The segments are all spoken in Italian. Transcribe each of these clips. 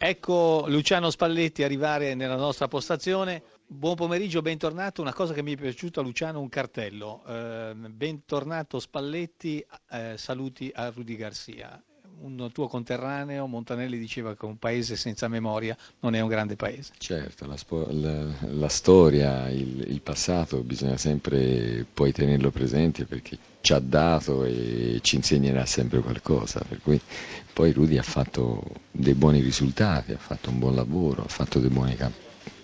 Ecco Luciano Spalletti arrivare nella nostra postazione. Buon pomeriggio, bentornato. Una cosa che mi è piaciuta Luciano, un cartello. Eh, bentornato Spalletti, eh, saluti a Rudy Garcia un tuo conterraneo, Montanelli diceva che un paese senza memoria non è un grande paese. Certo, la, la, la storia, il, il, passato bisogna sempre poi tenerlo presente perché ci ha dato e ci insegnerà sempre qualcosa. Per cui poi Rudy ha fatto dei buoni risultati, ha fatto un buon lavoro, ha fatto dei buoni,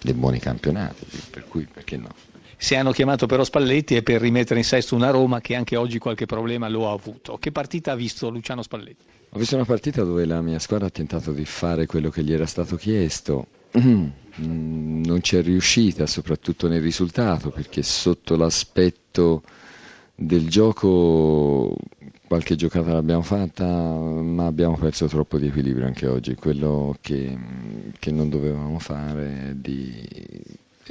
dei buoni campionati, per cui perché no? Se hanno chiamato però Spalletti è per rimettere in sesto una Roma che anche oggi qualche problema lo ha avuto. Che partita ha visto Luciano Spalletti? Ho visto una partita dove la mia squadra ha tentato di fare quello che gli era stato chiesto. Non ci è riuscita, soprattutto nel risultato, perché sotto l'aspetto del gioco qualche giocata l'abbiamo fatta, ma abbiamo perso troppo di equilibrio anche oggi. Quello che, che non dovevamo fare di,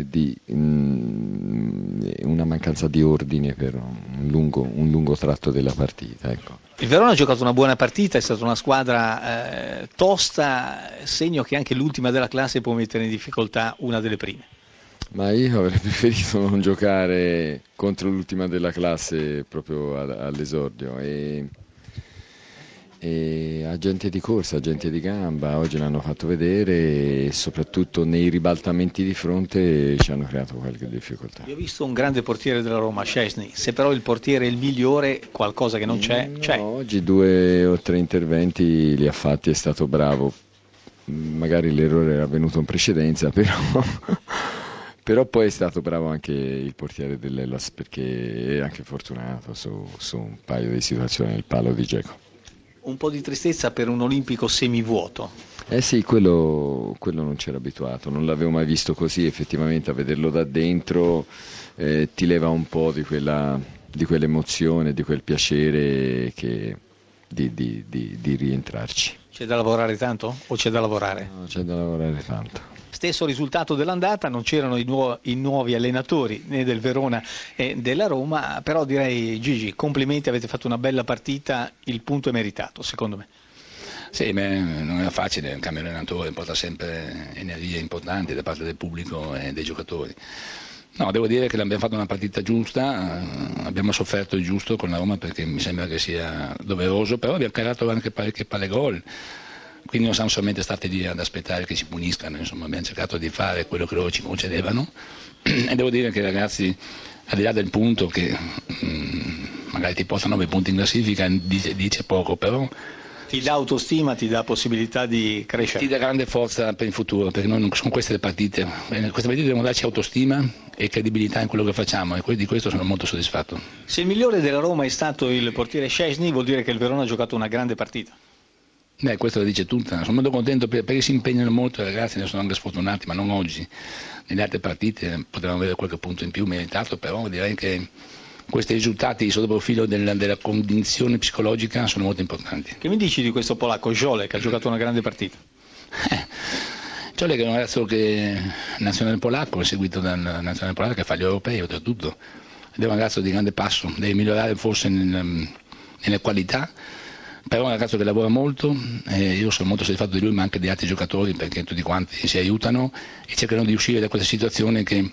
di mm, una mancanza di ordine per un lungo, un lungo tratto della partita. Ecco. Il Verona ha giocato una buona partita, è stata una squadra eh, tosta, segno che anche l'ultima della classe può mettere in difficoltà una delle prime. Ma io avrei preferito non giocare contro l'ultima della classe proprio all'esordio. E e agente di corsa, agente di gamba, oggi l'hanno fatto vedere e soprattutto nei ribaltamenti di fronte ci hanno creato qualche difficoltà. Io ho visto un grande portiere della Roma, Scesni, se però il portiere è il migliore, qualcosa che non c'è, no, c'è. Oggi due o tre interventi li ha fatti, è stato bravo, magari l'errore era avvenuto in precedenza, però... però poi è stato bravo anche il portiere dell'Ellas perché è anche fortunato su, su un paio di situazioni nel palo di Geco un po' di tristezza per un olimpico semivuoto. Eh sì, quello, quello non c'era abituato, non l'avevo mai visto così, effettivamente a vederlo da dentro eh, ti leva un po' di, quella, di quell'emozione, di quel piacere che, di, di, di, di rientrarci. C'è da lavorare tanto o c'è da lavorare? No, c'è da lavorare tanto. Stesso risultato dell'andata, non c'erano i, nuovi, i nuovi allenatori né del Verona né della Roma, però direi Gigi, complimenti, avete fatto una bella partita, il punto è meritato secondo me. Sì, beh, non era facile, un cambio allenatore porta sempre energie importanti da parte del pubblico e dei giocatori. No, devo dire che abbiamo fatto una partita giusta, eh, abbiamo sofferto il giusto con la Roma perché mi sembra che sia doveroso, però abbiamo creato anche parecchie palle gol, quindi non siamo solamente stati lì ad aspettare che ci puniscano, insomma abbiamo cercato di fare quello che loro ci concedevano. E devo dire che ragazzi, al di là del punto che mm, magari ti porta 9 punti in classifica, dice, dice poco, però ti dà autostima, ti dà possibilità di crescere. Ti dà grande forza per il futuro, perché noi non sono queste le partite. In queste partite dobbiamo darci autostima e credibilità in quello che facciamo e di questo sono molto soddisfatto. Se il migliore della Roma è stato il portiere Scesni, vuol dire che il Verona ha giocato una grande partita. Beh, questo lo dice tutta. Sono molto contento perché si impegnano molto i ragazzi, ne sono anche sfortunati, ma non oggi. Nelle altre partite potevamo avere qualche punto in più meritato, però direi che questi risultati sotto il profilo della, della, condizione psicologica sono molto importanti. Che mi dici di questo polacco Jole che ha giocato una grande partita? Jole che è un ragazzo che nazionale polacco, seguito dal nazionale polacco che fa gli europei oltretutto, ed è un ragazzo di grande passo, deve migliorare forse nel, nelle qualità, però è un ragazzo che lavora molto, eh, io sono molto soddisfatto di lui ma anche di altri giocatori perché tutti quanti si aiutano e cercano di uscire da questa situazione che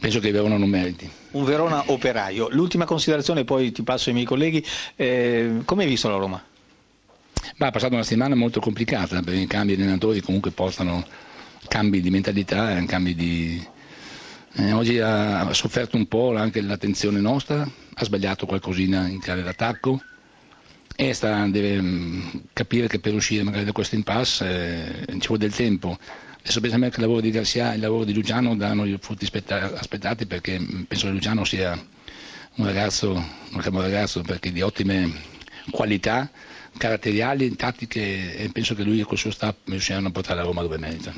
penso che il Verona non meriti. Un Verona operaio. L'ultima considerazione, poi ti passo ai miei colleghi, eh, come hai visto la Roma? Bah, ha passato una settimana molto complicata perché i cambi di allenatori comunque portano cambi di mentalità, cambi di... Eh, oggi ha sofferto un po' anche l'attenzione nostra, ha sbagliato qualcosina in chiave d'attacco e sta, deve mm, capire che per uscire magari da questo impasse eh, ci vuole del tempo Adesso penso a me che il lavoro di Garcia e il lavoro di Luciano danno i frutti aspettati perché penso che Luciano sia un ragazzo, un ragazzo perché di ottime qualità caratteriali, tattiche e penso che lui col suo staff riusciranno a portare la Roma dove merita.